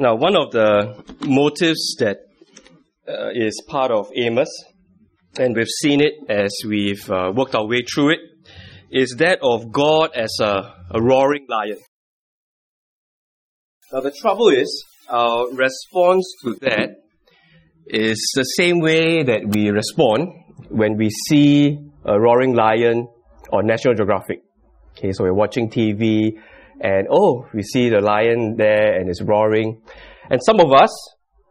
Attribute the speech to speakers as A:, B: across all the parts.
A: Now, one of the motives that uh, is part of Amos, and we've seen it as we've uh, worked our way through it, is that of God as a, a roaring lion. Now, the trouble is, our response to that is the same way that we respond when we see a roaring lion on National Geographic. Okay, so we're watching TV and oh, we see the lion there and it's roaring. And some of us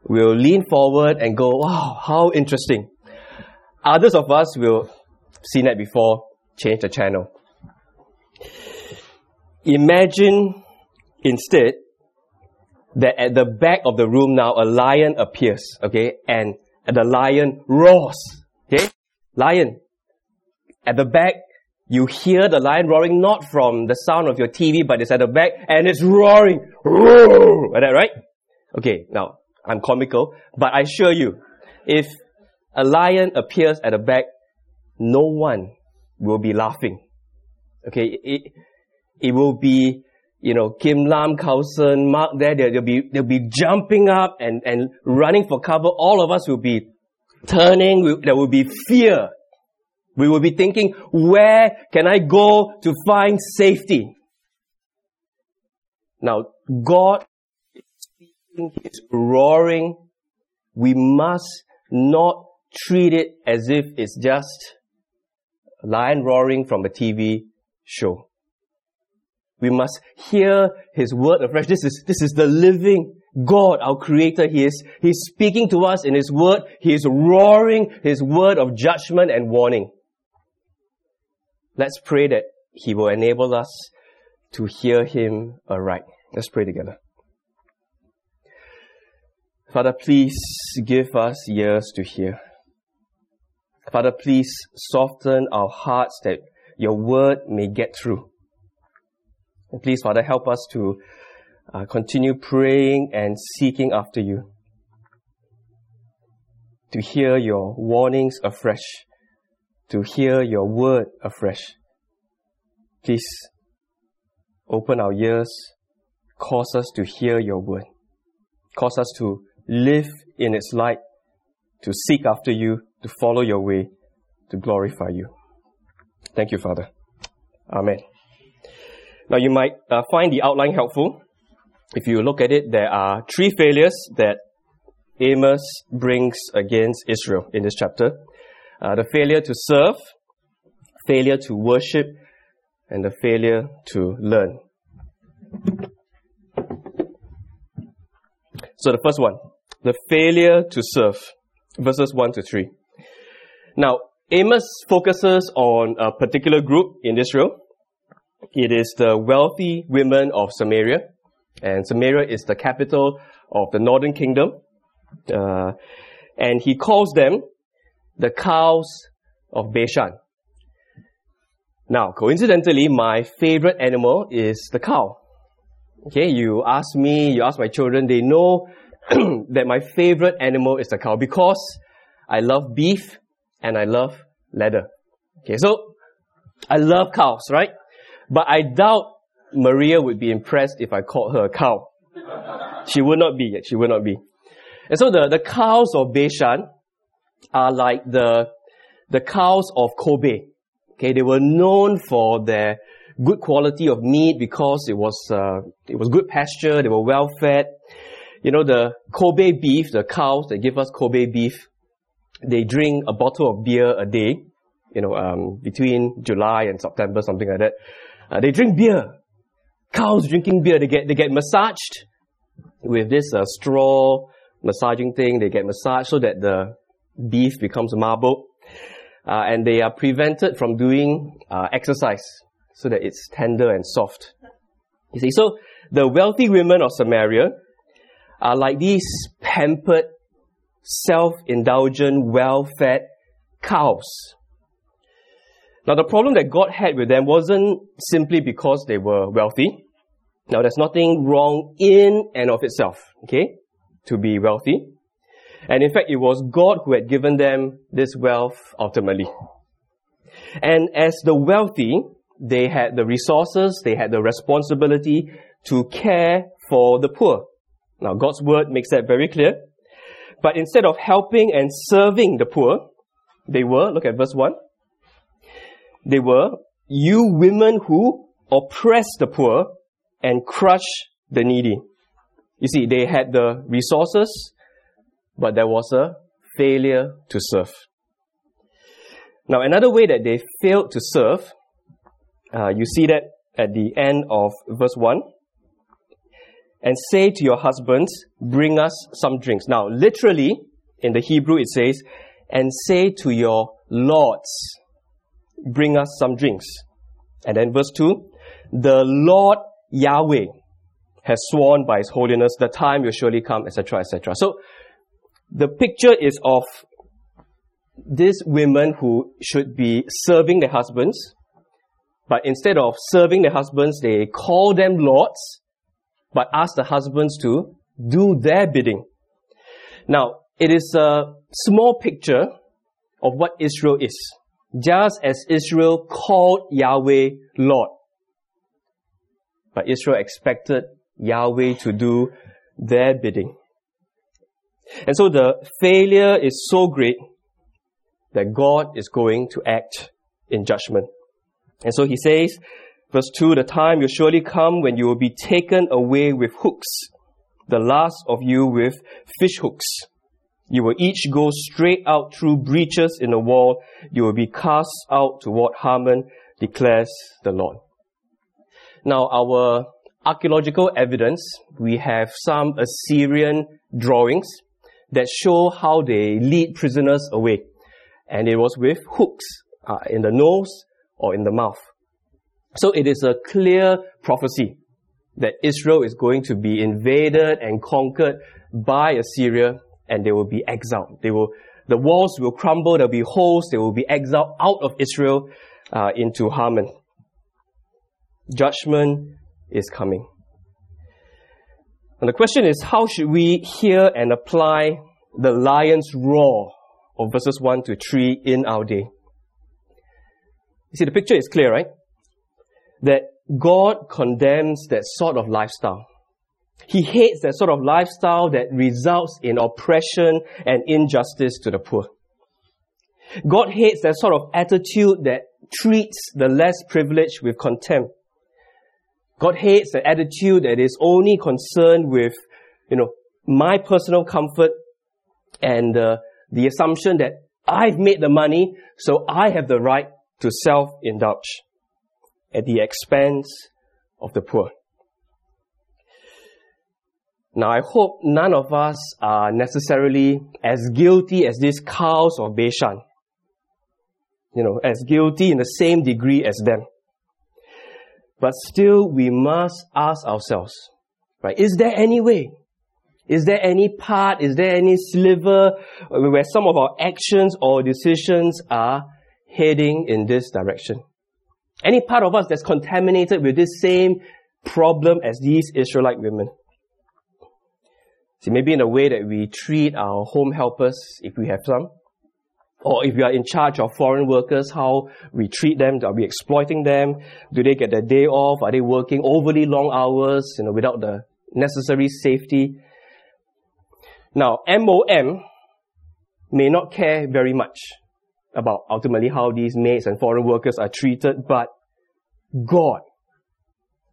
A: will lean forward and go, wow, how interesting. Others of us will seen that before, change the channel. Imagine instead that at the back of the room now a lion appears, okay, and the lion roars, okay? Lion. At the back, you hear the lion roaring not from the sound of your TV, but it's at the back and it's roaring. Roar! Like that, right? Okay, now, I'm comical, but I assure you, if a lion appears at the back, no one will be laughing. Okay, it, it will be, you know, Kim Lam, Carlson, Mark there, they'll, be, they'll be jumping up and, and running for cover. All of us will be turning, there will be fear. We will be thinking, where can I go to find safety? Now, God is roaring. We must not treat it as if it's just a lion roaring from a TV show. We must hear His word afresh. This is, this is the living God, our creator. He is, He's speaking to us in His word. He is roaring His word of judgment and warning. Let's pray that He will enable us to hear Him aright. Let's pray together. Father, please give us ears to hear. Father, please soften our hearts that your word may get through. And please, Father, help us to uh, continue praying and seeking after you. To hear your warnings afresh to hear your word afresh. Please open our ears, cause us to hear your word, cause us to live in its light, to seek after you, to follow your way, to glorify you. Thank you, Father. Amen. Now you might uh, find the outline helpful. If you look at it, there are three failures that Amos brings against Israel in this chapter uh, the failure to serve, failure to worship, and the failure to learn. So the first one, the failure to serve, verses 1 to 3. Now, Amos focuses on a particular group in Israel. It is the wealthy women of Samaria, and Samaria is the capital of the northern kingdom. Uh, and he calls them the cows of Bashan. Now, coincidentally, my favorite animal is the cow. Okay, you ask me, you ask my children, they know that my favorite animal is the cow because I love beef and I love leather. Okay, so I love cows, right? But I doubt Maria would be impressed if I called her a cow. she would not be, she would not be. And so the, the cows of Bashan are like the, the cows of Kobe. Okay, they were known for their good quality of meat because it was, uh, it was good pasture, they were well fed. You know, the Kobe beef, the cows that give us Kobe beef, they drink a bottle of beer a day, you know, um, between July and September, something like that. Uh, they drink beer. Cows drinking beer, they get, they get massaged with this uh, straw massaging thing. They get massaged so that the beef becomes marbled, uh, and they are prevented from doing uh, exercise so that it's tender and soft. You see, so the wealthy women of Samaria are like these pampered, self-indulgent, well-fed cows. Now the problem that God had with them wasn't simply because they were wealthy. Now there's nothing wrong in and of itself, okay, to be wealthy. And in fact, it was God who had given them this wealth ultimately. And as the wealthy, they had the resources, they had the responsibility to care for the poor. Now, God's word makes that very clear. But instead of helping and serving the poor, they were, look at verse 1, they were, you women who oppress the poor and crush the needy. You see, they had the resources, but there was a failure to serve. Now, another way that they failed to serve, uh, you see that at the end of verse 1. And say to your husbands, bring us some drinks. Now, literally, in the Hebrew it says, and say to your lords, bring us some drinks. And then verse 2, the Lord Yahweh has sworn by His holiness, the time will surely come, etc., etc. So, the picture is of these women who should be serving their husbands, but instead of serving their husbands, they call them lords, but ask the husbands to do their bidding. Now, it is a small picture of what Israel is. Just as Israel called Yahweh Lord. But Israel expected Yahweh to do their bidding. And so the failure is so great that God is going to act in judgment. And so he says, verse 2, the time will surely come when you will be taken away with hooks, the last of you with fish hooks. You will each go straight out through breaches in the wall. You will be cast out toward Harmon, declares the Lord. Now, our archaeological evidence, we have some Assyrian drawings that show how they lead prisoners away. And it was with hooks uh, in the nose or in the mouth. So it is a clear prophecy that Israel is going to be invaded and conquered by Assyria and they will be exiled. They will, the walls will crumble, there'll be holes, they will be exiled out of Israel uh, into Harmon. Judgment is coming. And the question is, how should we hear and apply the lion's roar of verses 1 to 3 in our day? You see, the picture is clear, right? That God condemns that sort of lifestyle. He hates that sort of lifestyle that results in oppression and injustice to the poor. God hates that sort of attitude that treats the less privileged with contempt. God hates the attitude that is only concerned with, you know, my personal comfort and uh, the assumption that I've made the money, so I have the right to self-indulge at the expense of the poor. Now, I hope none of us are necessarily as guilty as these cows of Bashan. You know, as guilty in the same degree as them. But still, we must ask ourselves, right? Is there any way? Is there any part? Is there any sliver where some of our actions or decisions are heading in this direction? Any part of us that's contaminated with this same problem as these Israelite women? See, maybe in the way that we treat our home helpers, if we have some, or if we are in charge of foreign workers, how we treat them, are we exploiting them? Do they get their day off? Are they working overly long hours, you know, without the necessary safety? Now, MOM may not care very much about ultimately how these maids and foreign workers are treated, but God,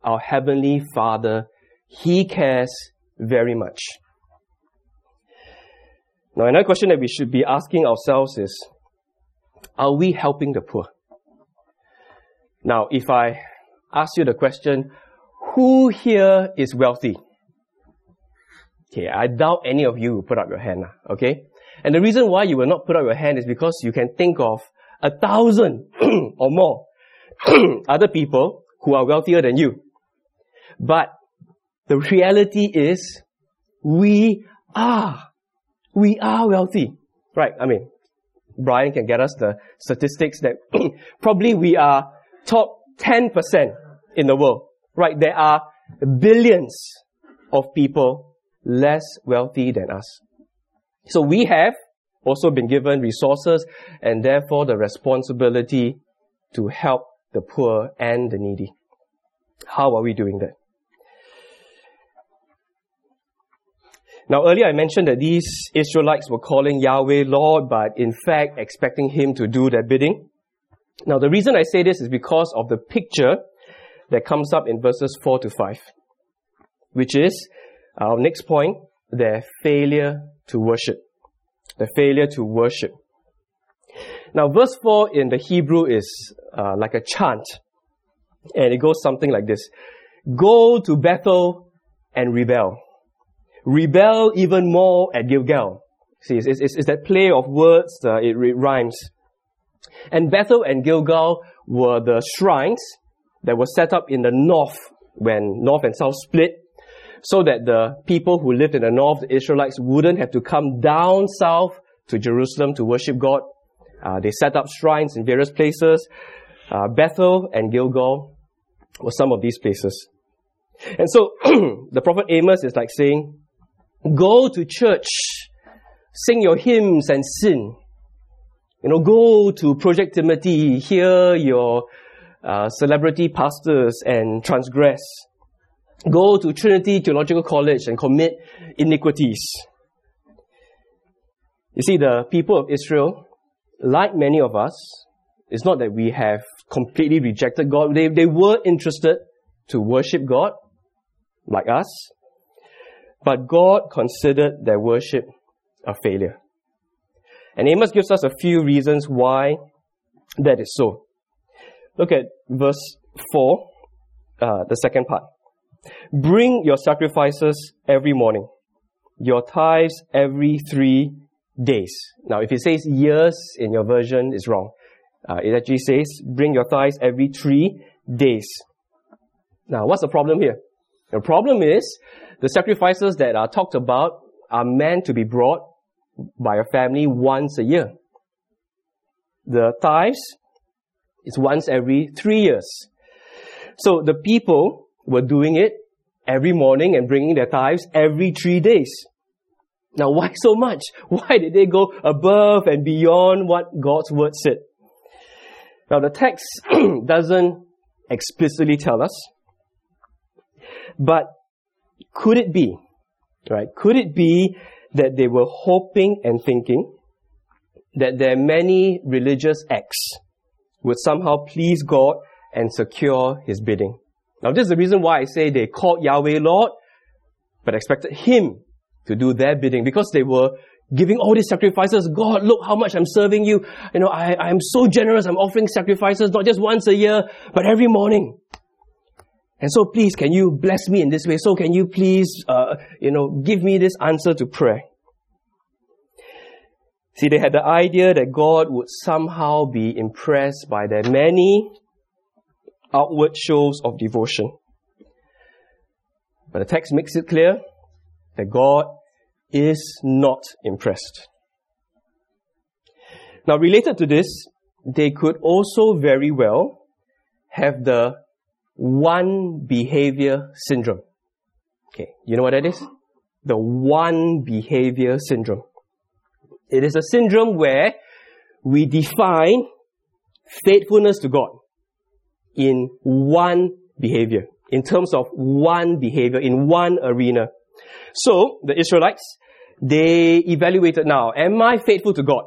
A: our Heavenly Father, He cares very much. Now, another question that we should be asking ourselves is, are we helping the poor? Now, if I ask you the question, who here is wealthy? Okay, I doubt any of you will put up your hand, ah, okay? And the reason why you will not put up your hand is because you can think of a thousand or more other people who are wealthier than you. But the reality is, we are we are wealthy. Right, I mean, Brian can get us the statistics that probably we are top 10% in the world. Right, there are billions of people less wealthy than us. So we have also been given resources and therefore the responsibility to help the poor and the needy. How are we doing that? Now earlier I mentioned that these Israelites were calling Yahweh Lord, but in fact expecting Him to do their bidding. Now the reason I say this is because of the picture that comes up in verses 4 to 5, which is our next point, their failure to worship. The failure to worship. Now verse 4 in the Hebrew is uh, like a chant. And it goes something like this. Go to Bethel and rebel. Rebel even more at Gilgal. See, it's, it's, it's that play of words, uh, it, it rhymes. And Bethel and Gilgal were the shrines that were set up in the north when north and south split so that the people who lived in the north, the Israelites, wouldn't have to come down south to Jerusalem to worship God. Uh, they set up shrines in various places. Uh, Bethel and Gilgal were some of these places. And so the prophet Amos is like saying, go to church, sing your hymns and sin. You know, go to Project Timothy, hear your uh, celebrity pastors and transgress. Go to Trinity Theological College and commit iniquities. You see, the people of Israel, like many of us, it's not that we have completely rejected God. They, they were interested to worship God, like us, but God considered their worship a failure. And Amos gives us a few reasons why that is so. Look at verse 4, uh, the second part. Bring your sacrifices every morning, your tithes every three days. Now, if it says years in your version, it's wrong. Uh, it actually says, bring your tithes every three days. Now, what's the problem here? The problem is, the sacrifices that are talked about are meant to be brought by a family once a year. The tithes is once every three years. So the people were doing it every morning and bringing their tithes every three days. Now, why so much? Why did they go above and beyond what God's word said? Now, the text doesn't explicitly tell us, but could it be, right? Could it be that they were hoping and thinking that their many religious acts would somehow please God and secure His bidding? Now, this is the reason why I say they called Yahweh Lord, but expected Him to do their bidding because they were giving all these sacrifices. God, look how much I'm serving you. You know, I, I'm so generous. I'm offering sacrifices not just once a year, but every morning. And so please, can you bless me in this way? So can you please, uh, you know, give me this answer to prayer? See, they had the idea that God would somehow be impressed by their many outward shows of devotion. But the text makes it clear that God is not impressed. Now, related to this, they could also very well have the one behavior syndrome. Okay, you know what that is? The one behavior syndrome. It is a syndrome where we define faithfulness to God in one behavior, in terms of one behavior, in one arena. So, the Israelites, they evaluated now, am I faithful to God?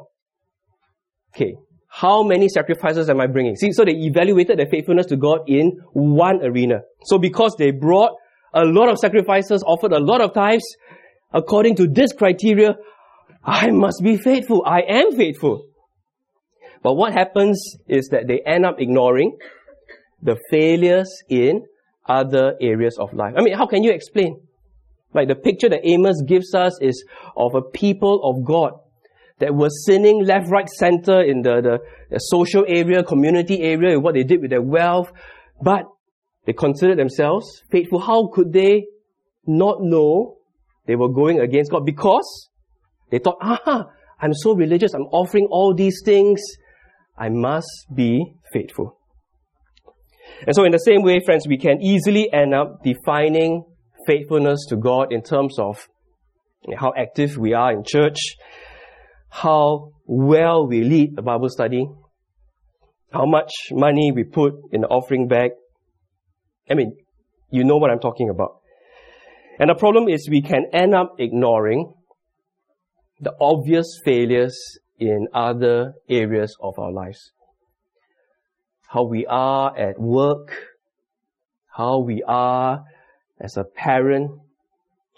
A: Okay, how many sacrifices am I bringing? See, so they evaluated their faithfulness to God in one arena. So because they brought a lot of sacrifices, offered a lot of tithes, according to this criteria, I must be faithful. I am faithful. But what happens is that they end up ignoring the failures in other areas of life. I mean, how can you explain? Like the picture that Amos gives us is of a people of God that were sinning left, right, center in the, the, the social area, community area, what they did with their wealth, but they considered themselves faithful. How could they not know they were going against God? Because they thought, ah, I'm so religious, I'm offering all these things, I must be faithful. And so in the same way, friends, we can easily end up defining faithfulness to God in terms of how active we are in church, how well we lead a Bible study, how much money we put in the offering bag. I mean, you know what I'm talking about. And the problem is we can end up ignoring the obvious failures in other areas of our lives. How we are at work, how we are as a parent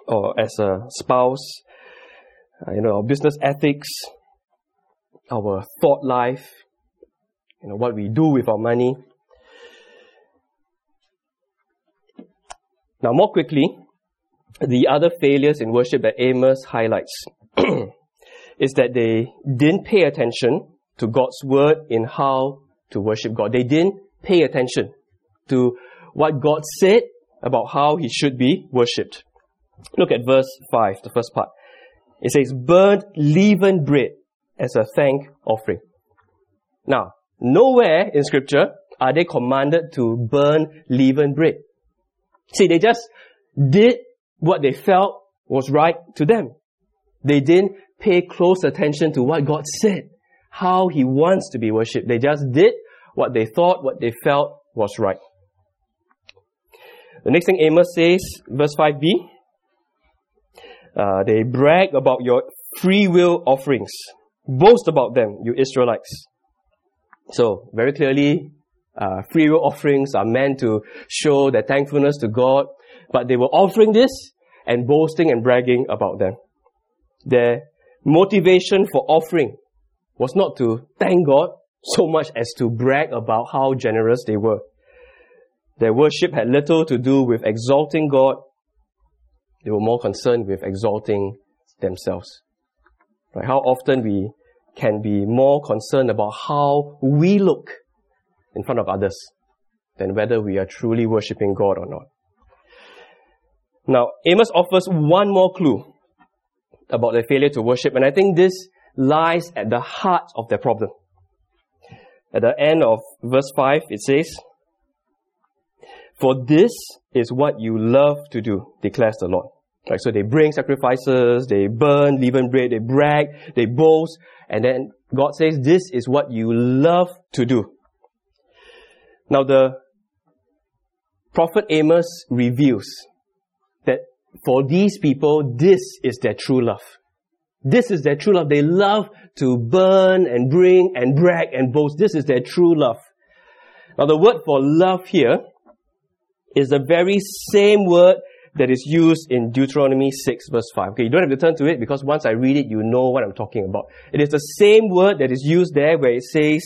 A: or as a spouse, uh, you know, our business ethics, our thought life, you know, what we do with our money. Now, more quickly, the other failures in worship that Amos highlights is that they didn't pay attention to God's word in how to worship God. They didn't pay attention to what God said about how he should be worshipped. Look at verse 5, the first part. It says, burn leavened bread as a thank offering. Now, nowhere in scripture are they commanded to burn leavened bread. See, they just did what they felt was right to them. They didn't pay close attention to what God said, how He wants to be worshipped. They just did what they thought, what they felt was right. The next thing Amos says, verse 5b, uh, they brag about your free will offerings. Boast about them, you Israelites. So, very clearly, uh, free will offerings are meant to show their thankfulness to God, but they were offering this and boasting and bragging about them. Their motivation for offering was not to thank God so much as to brag about how generous they were. Their worship had little to do with exalting God. They were more concerned with exalting themselves. Right? How often we can be more concerned about how we look in front of others than whether we are truly worshipping God or not. Now, Amos offers one more clue about their failure to worship, and I think this lies at the heart of their problem. At the end of verse 5, it says, For this is what you love to do, declares the Lord. Right, so they bring sacrifices, they burn leavened bread, they brag, they boast, and then God says, This is what you love to do. Now the prophet Amos reveals that for these people, this is their true love. This is their true love. They love to burn and bring and brag and boast. This is their true love. Now the word for love here is the very same word that is used in Deuteronomy 6 verse 5. Okay, you don't have to turn to it because once I read it, you know what I'm talking about. It is the same word that is used there where it says,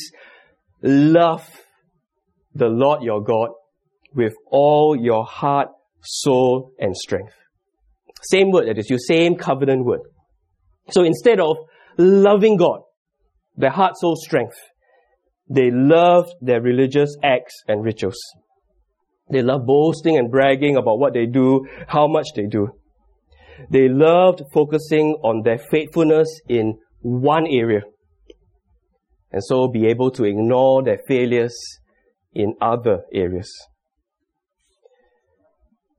A: love the Lord your God with all your heart, soul, and strength. Same word that is used, same covenant word. So instead of loving God, their heart, soul, strength, they loved their religious acts and rituals. They love boasting and bragging about what they do, how much they do. They loved focusing on their faithfulness in one area. And so be able to ignore their failures in other areas.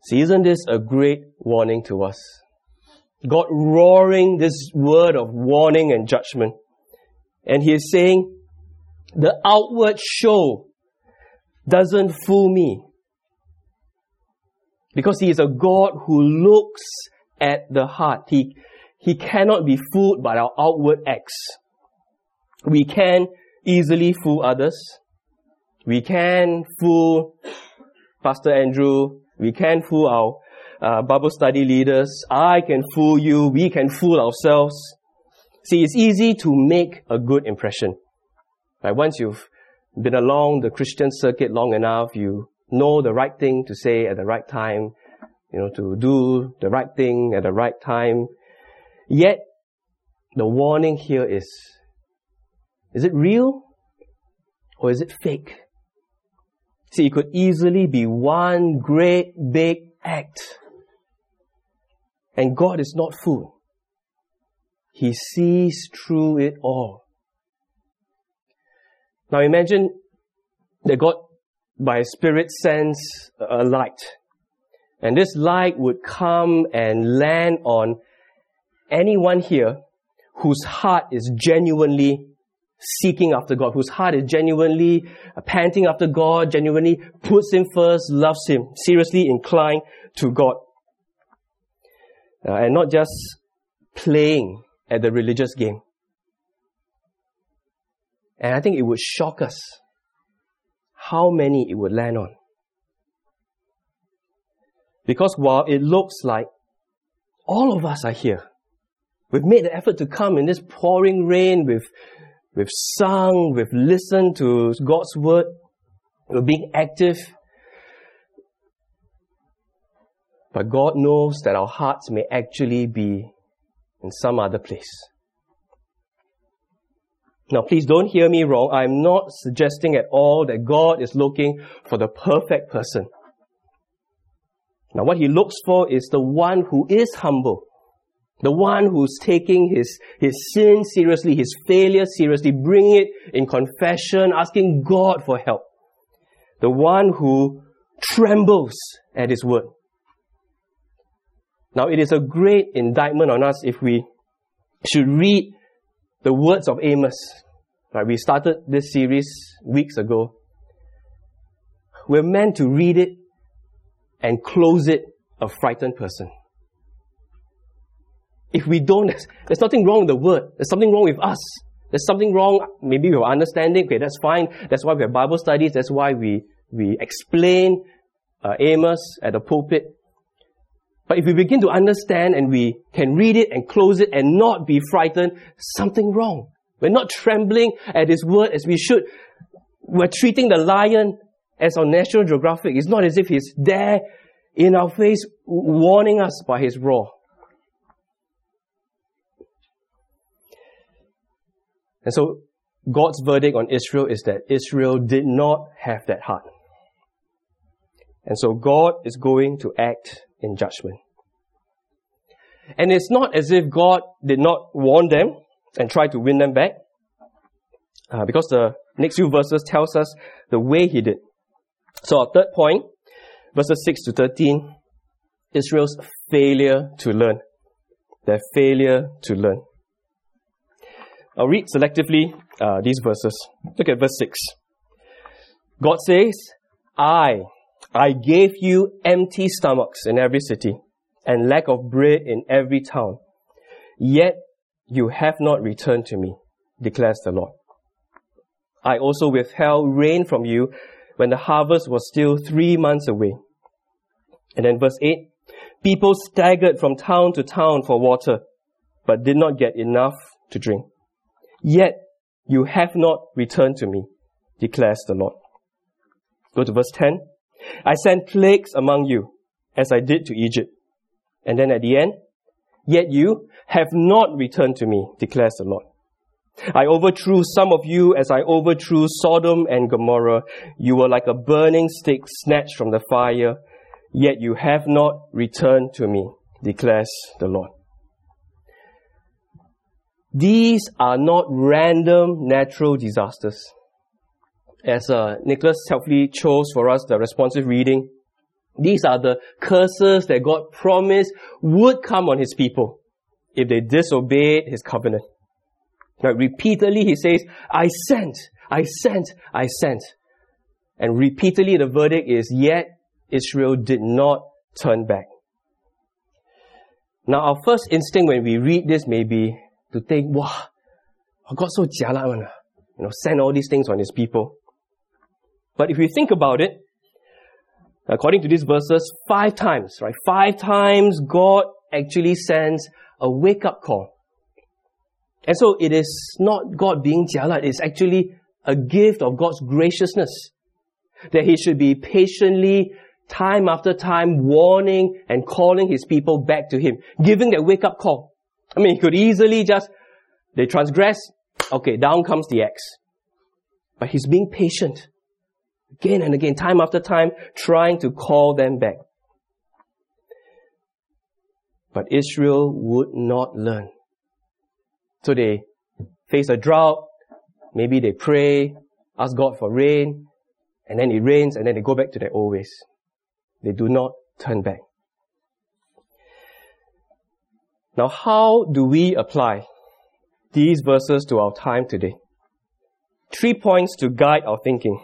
A: See, isn't this a great warning to us? God roaring this word of warning and judgment. And He is saying, the outward show doesn't fool me. Because He is a God who looks at the heart. He, he cannot be fooled by our outward acts. We can easily fool others. We can fool Pastor Andrew. We can fool our uh, Bible study leaders. I can fool you. We can fool ourselves. See, it's easy to make a good impression. Right? Once you've been along the Christian circuit long enough, you know the right thing to say at the right time, you know, to do the right thing at the right time. Yet, the warning here is, is it real or is it fake? See, it could easily be one great big act. And God is not fooled. He sees through it all. Now imagine that God, by Spirit, sends a light. And this light would come and land on anyone here whose heart is genuinely seeking after God, whose heart is genuinely panting after God, genuinely puts Him first, loves Him, seriously inclined to God. uh, and not just playing at the religious game. And I think it would shock us how many it would land on. Because while it looks like all of us are here, we've made the effort to come in this pouring rain, we've, we've sung, we've listened to God's word, we're being active. But God knows that our hearts may actually be in some other place. Now, please don't hear me wrong. I'm not suggesting at all that God is looking for the perfect person. Now, what he looks for is the one who is humble, the one who's taking his, his sin seriously, his failure seriously, bringing it in confession, asking God for help. The one who trembles at his word. Now, it is a great indictment on us if we should read the words of Amos. Right, we started this series weeks ago. We're meant to read it and close it a frightened person. If we don't, there's, nothing wrong with the word. There's something wrong with us. There's something wrong, maybe with our understanding. Okay, that's fine. That's why we have Bible studies. That's why we, we explain uh, Amos at the pulpit. But if we begin to understand and we can read it and close it and not be frightened, something wrong. We're not trembling at his word as we should. We're treating the lion as on National Geographic. It's not as if he's there in our face warning us by his roar. And so God's verdict on Israel is that Israel did not have that heart. And so God is going to act in judgment. And it's not as if God did not warn them and try to win them back, uh, because the next few verses tells us the way he did. So our third point, verses 6 to 13, Israel's failure to learn. Their failure to learn. I'll read selectively uh, these verses. Look at verse 6. God says, I, I gave you empty stomachs in every city and lack of bread in every town. Yet you have not returned to me, declares the Lord. I also withheld rain from you when the harvest was still three months away. And then verse 8, people staggered from town to town for water, but did not get enough to drink. Yet you have not returned to me, declares the Lord. Go to verse 10. I sent plagues among you, as I did to Egypt. And then at the end, yet you have not returned to me, declares the Lord. I overthrew some of you as I overthrew Sodom and Gomorrah. You were like a burning stick snatched from the fire, yet you have not returned to me, declares the Lord. These are not random natural disasters. As uh, Nicholas helpfully chose for us the responsive reading, these are the curses that God promised would come on his people if they disobeyed his covenant. Now, repeatedly he says, I sent, I sent, I sent. And repeatedly the verdict is, yet Israel did not turn back. Now, our first instinct when we read this may be to think, wow, God so jialat you know, send all these things on his people. But if we think about it, according to these verses, five times, right? Five times God actually sends a wake up call. And so it is not God being jialat, it's actually a gift of God's graciousness. That He should be patiently, time after time, warning and calling His people back to Him, giving that wake up call. I mean, He could easily just, they transgress, okay, down comes the axe. But He's being patient. Again and again, time after time, trying to call them back. But Israel would not learn. So they face a drought, maybe they pray, ask God for rain, and then it rains, and then they go back to their old ways. They do not turn back. Now, how do we apply these verses to our time today? Three points to guide our thinking.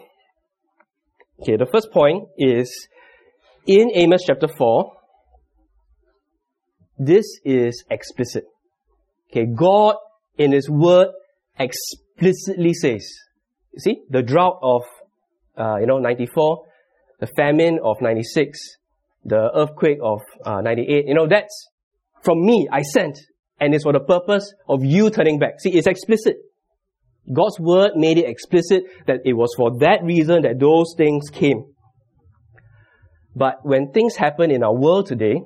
A: Okay, the first point is in Amos chapter 4, this is explicit. Okay, God in His Word explicitly says, see, the drought of, uh, you know, 94, the famine of 96, the earthquake of uh, 98, you know, that's from me, I sent, and it's for the purpose of you turning back. See, it's explicit. God's word made it explicit that it was for that reason that those things came. But when things happen in our world today,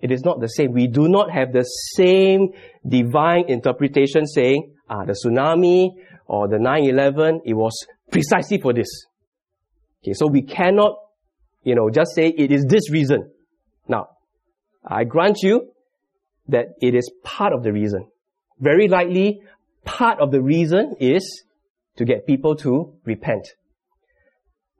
A: it is not the same. We do not have the same divine interpretation saying, ah, the tsunami or the 9-11, it was precisely for this. Okay, so we cannot, you know, just say it is this reason. Now, I grant you that it is part of the reason. Very likely, part of the reason is to get people to repent.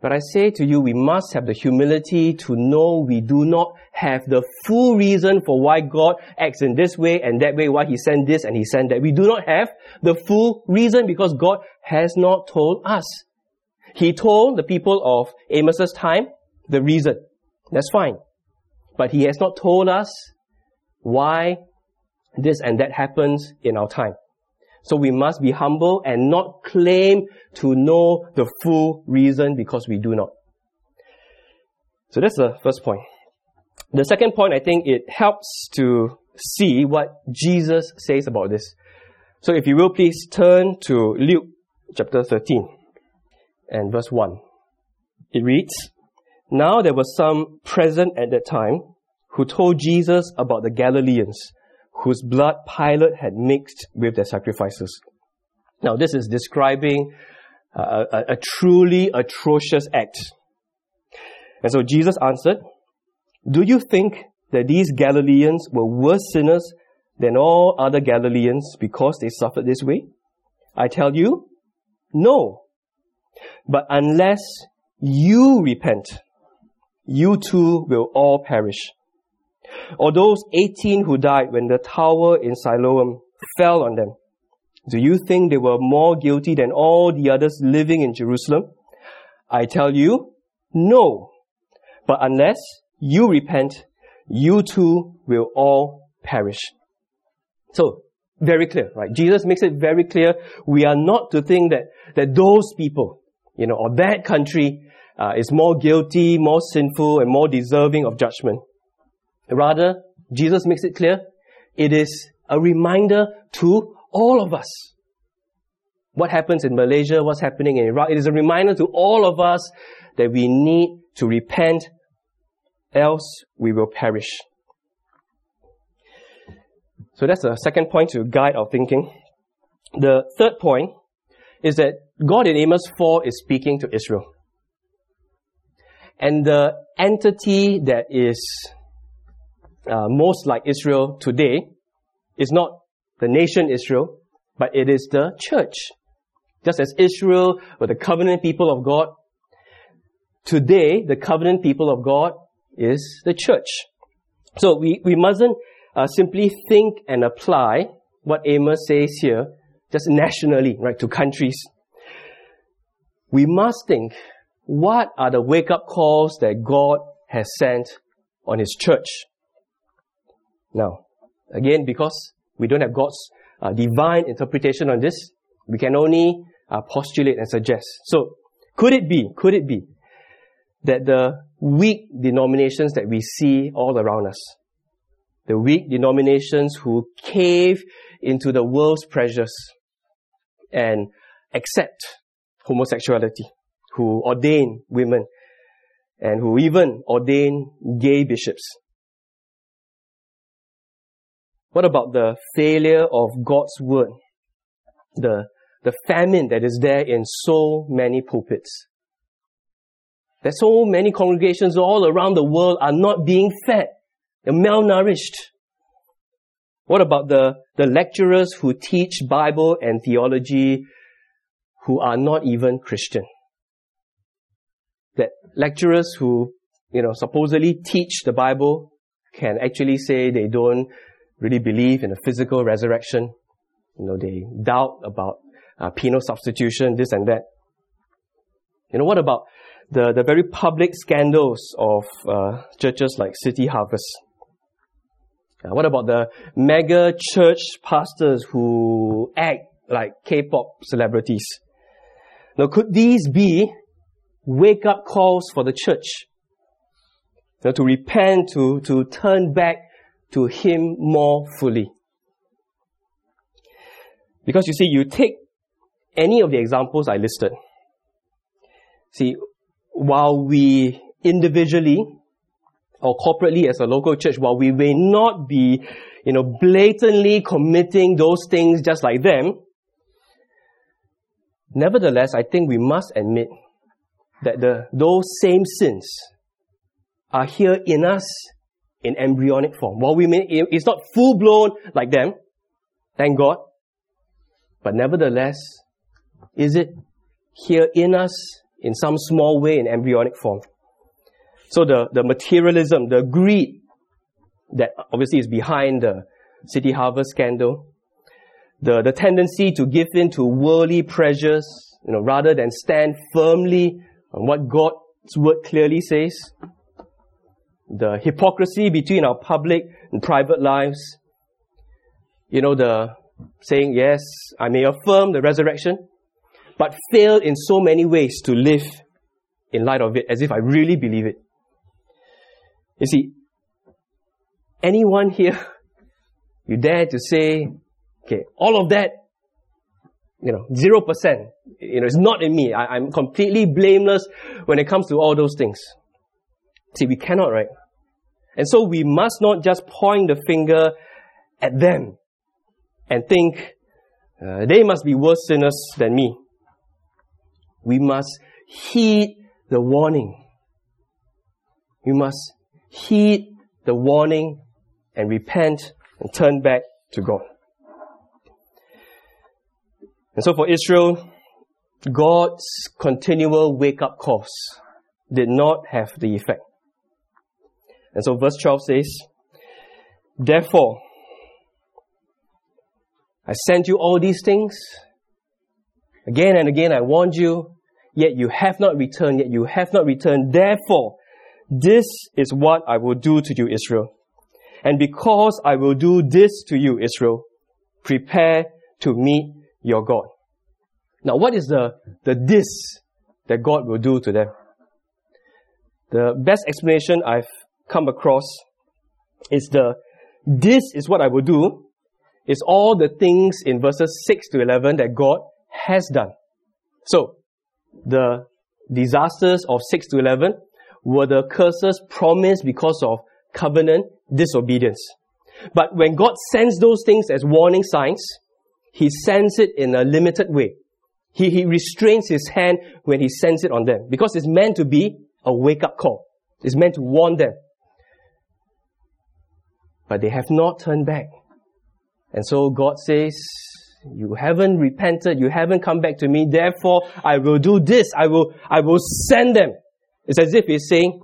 A: But I say to you, we must have the humility to know we do not have the full reason for why God acts in this way and that way, why He sent this and He sent that. We do not have the full reason because God has not told us. He told the people of Amos's time the reason. That's fine. But He has not told us why this and that happens in our time. So we must be humble and not claim to know the full reason because we do not. So that's the first point. The second point, I think it helps to see what Jesus says about this. So if you will please turn to Luke chapter 13 and verse 1. It reads, Now there were some present at that time who told Jesus about the Galileans whose blood Pilate had mixed with their sacrifices. Now, this is describing a, a, a truly atrocious act. And so Jesus answered, Do you think that these Galileans were worse sinners than all other Galileans because they suffered this way? I tell you, no. But unless you repent, you too will all perish. Or those 18 who died when the tower in Siloam fell on them. Do you think they were more guilty than all the others living in Jerusalem? I tell you, no. But unless you repent, you too will all perish. So, very clear, right? Jesus makes it very clear we are not to think that, that those people, you know, or that country uh, is more guilty, more sinful, and more deserving of judgment. Rather, Jesus makes it clear, it is a reminder to all of us. What happens in Malaysia, what's happening in Iraq, it is a reminder to all of us that we need to repent, else we will perish. So that's the second point to guide our thinking. The third point is that God in Amos 4 is speaking to Israel. And the entity that is uh, most like Israel today is not the nation Israel, but it is the church. Just as Israel were the covenant people of God, today the covenant people of God is the church. So we, we mustn't uh, simply think and apply what Amos says here just nationally, right, to countries. We must think, what are the wake up calls that God has sent on His church? Now, again, because we don't have God's uh, divine interpretation on this, we can only uh, postulate and suggest. So, could it be, could it be that the weak denominations that we see all around us, the weak denominations who cave into the world's pressures and accept homosexuality, who ordain women, and who even ordain gay bishops, what about the failure of God's word? The, the famine that is there in so many pulpits. That so many congregations all around the world are not being fed. They're malnourished. What about the, the lecturers who teach Bible and theology who are not even Christian? That lecturers who, you know, supposedly teach the Bible can actually say they don't really believe in a physical resurrection. You know, they doubt about uh, penal substitution, this and that. You know, what about the, the very public scandals of uh, churches like City Harvest? Uh, what about the mega church pastors who act like K-pop celebrities? Now, could these be wake-up calls for the church? You know, to repent, to, to turn back to Him more fully. Because you see, you take any of the examples I listed. See, while we individually or corporately as a local church, while we may not be, you know, blatantly committing those things just like them, nevertheless, I think we must admit that the, those same sins are here in us in embryonic form. While we may, it's not full blown like them, thank God, but nevertheless, is it here in us in some small way in embryonic form? So the, the materialism, the greed that obviously is behind the City Harvest scandal, the, the tendency to give in to worldly pressures, you know, rather than stand firmly on what God's word clearly says, the hypocrisy between our public and private lives, you know, the saying, yes, I may affirm the resurrection, but fail in so many ways to live in light of it as if I really believe it. You see, anyone here, you dare to say, okay, all of that, you know, zero percent, you know, it's not in me. I, I'm completely blameless when it comes to all those things. See, we cannot, right? And so we must not just point the finger at them and think uh, they must be worse sinners than me. We must heed the warning. We must heed the warning and repent and turn back to God. And so for Israel, God's continual wake up calls did not have the effect. And so verse 12 says, Therefore, I sent you all these things. Again and again I warned you, yet you have not returned, yet you have not returned. Therefore, this is what I will do to you, Israel. And because I will do this to you, Israel, prepare to meet your God. Now, what is the, the this that God will do to them? The best explanation I've come across is the this is what I will do is all the things in verses 6 to 11 that God has done. So, the disasters of 6 to 11 were the curses promised because of covenant disobedience. But when God sends those things as warning signs, He sends it in a limited way. He, he restrains His hand when He sends it on them because it's meant to be a wake up call. It's meant to warn them. But they have not turned back. And so God says, you haven't repented, you haven't come back to me, therefore I will do this, I will, I will send them. It's as if he's saying,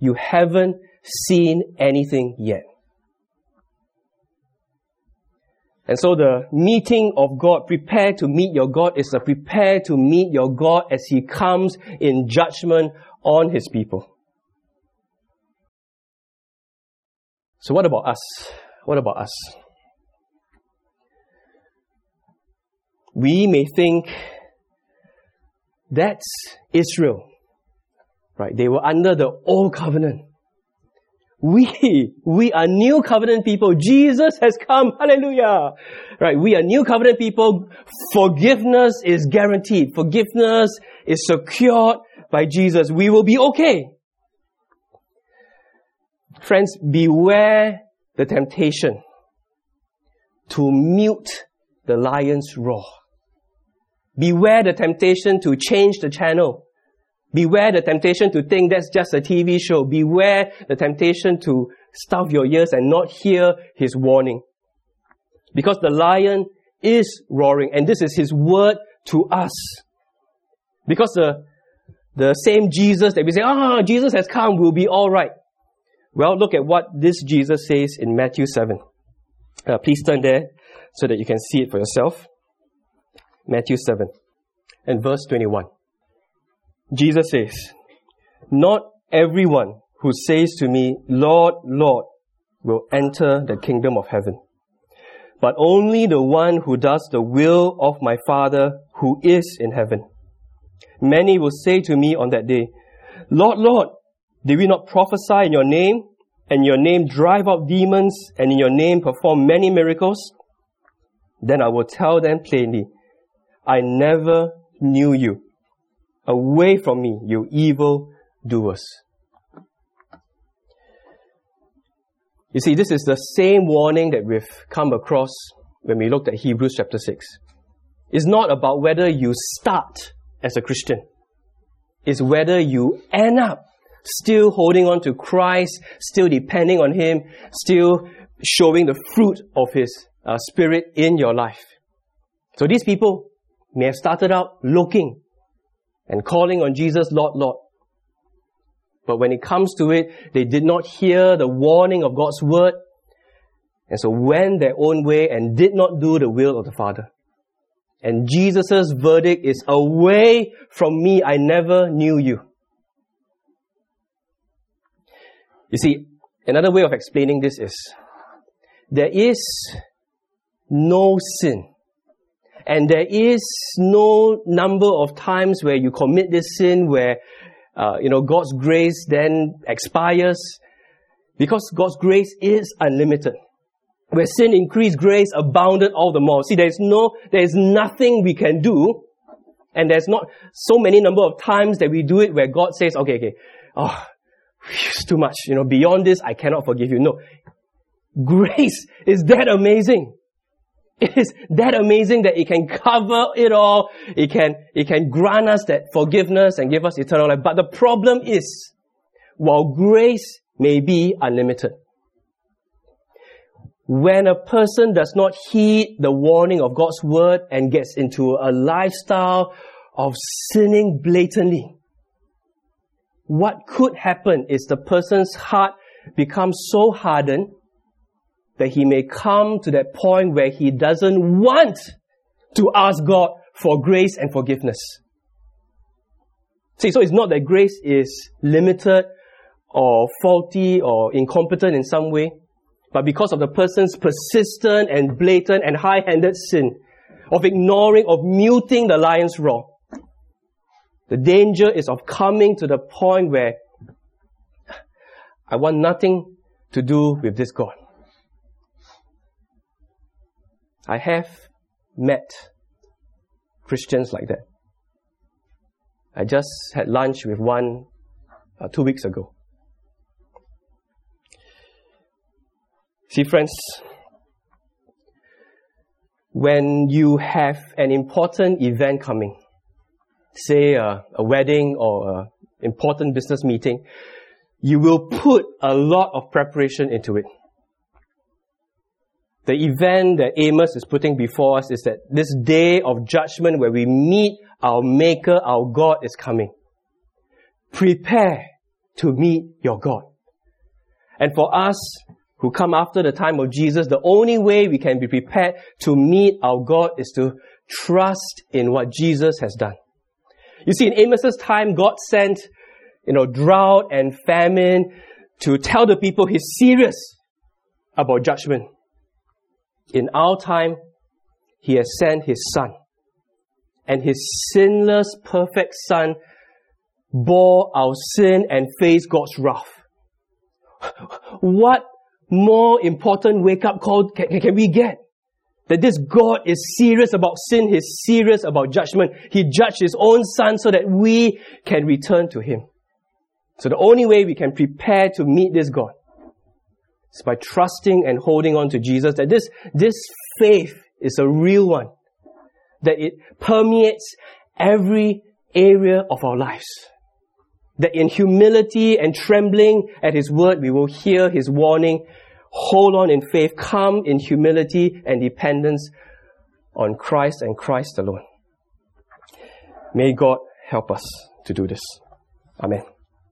A: you haven't seen anything yet. And so the meeting of God, prepare to meet your God, is a prepare to meet your God as He comes in judgment on His people. So what about us? What about us? We may think that's Israel. Right? They were under the old covenant. We, we are new covenant people. Jesus has come. Hallelujah. Right? We are new covenant people. Forgiveness is guaranteed. Forgiveness is secured by Jesus. We will be okay. Friends, beware the temptation to mute the lion's roar. Beware the temptation to change the channel Beware the temptation to think that's just a TV show. Beware the temptation to stuff your ears and not hear his warning. Because the lion is roaring and this is his word to us. Because the, the same Jesus that we say, ah, Jesus has come, we'll be alright. Well, look at what this Jesus says in Matthew 7. Uh, please turn there so that you can see it for yourself. Matthew 7 and verse 21. Jesus says, Not everyone who says to me, Lord, Lord, will enter the kingdom of heaven, but only the one who does the will of my Father who is in heaven. Many will say to me on that day, Lord, Lord, did we not prophesy in your name, and your name drive out demons, and in your name perform many miracles? Then I will tell them plainly, I never knew you. Away from me, you evil doers. You see, this is the same warning that we've come across when we looked at Hebrews chapter 6. It's not about whether you start as a Christian. It's whether you end up still holding on to Christ, still depending on Him, still showing the fruit of His uh, Spirit in your life. So these people may have started out looking and calling on Jesus, Lord, Lord. But when it comes to it, they did not hear the warning of God's word. And so went their own way and did not do the will of the Father. And Jesus' verdict is, away from me, I never knew you. You see, another way of explaining this is, there is no sin. And there is no number of times where you commit this sin where uh, you know, God's grace then expires because God's grace is unlimited. Where sin increased, grace abounded all the more. See, there's no, there's nothing we can do, and there's not so many number of times that we do it where God says, okay, okay, oh, it's too much, you know, beyond this, I cannot forgive you. No. Grace is that amazing. It is that amazing that it can cover it all. It can, it can grant us that forgiveness and give us eternal life. But the problem is, while grace may be unlimited, when a person does not heed the warning of God's word and gets into a lifestyle of sinning blatantly, what could happen is the person's heart becomes so hardened that he may come to that point where he doesn't want to ask God for grace and forgiveness. See, so it's not that grace is limited or faulty or incompetent in some way, but because of the person's persistent and blatant and high-handed sin of ignoring, of muting the lion's roar. The danger is of coming to the point where I want nothing to do with this God. I have met Christians like that. I just had lunch with one uh, two weeks ago. See, friends, when you have an important event coming, say a, a wedding or an important business meeting, you will put a lot of preparation into it. The event that Amos is putting before us is that this day of judgment where we meet our Maker, our God is coming. Prepare to meet your God. And for us who come after the time of Jesus, the only way we can be prepared to meet our God is to trust in what Jesus has done. You see, in Amos's time, God sent, you know, drought and famine to tell the people he's serious about judgment. In our time, He has sent His Son. And His sinless, perfect Son bore our sin and faced God's wrath. What more important wake up call can, can we get? That this God is serious about sin, He's serious about judgment. He judged His own Son so that we can return to Him. So the only way we can prepare to meet this God is by trusting and holding on to Jesus that this, this faith is a real one. That it permeates every area of our lives. That in humility and trembling at His word, we will hear His warning. Hold on in faith. Come in humility and dependence on Christ and Christ alone. May God help us to do this. Amen.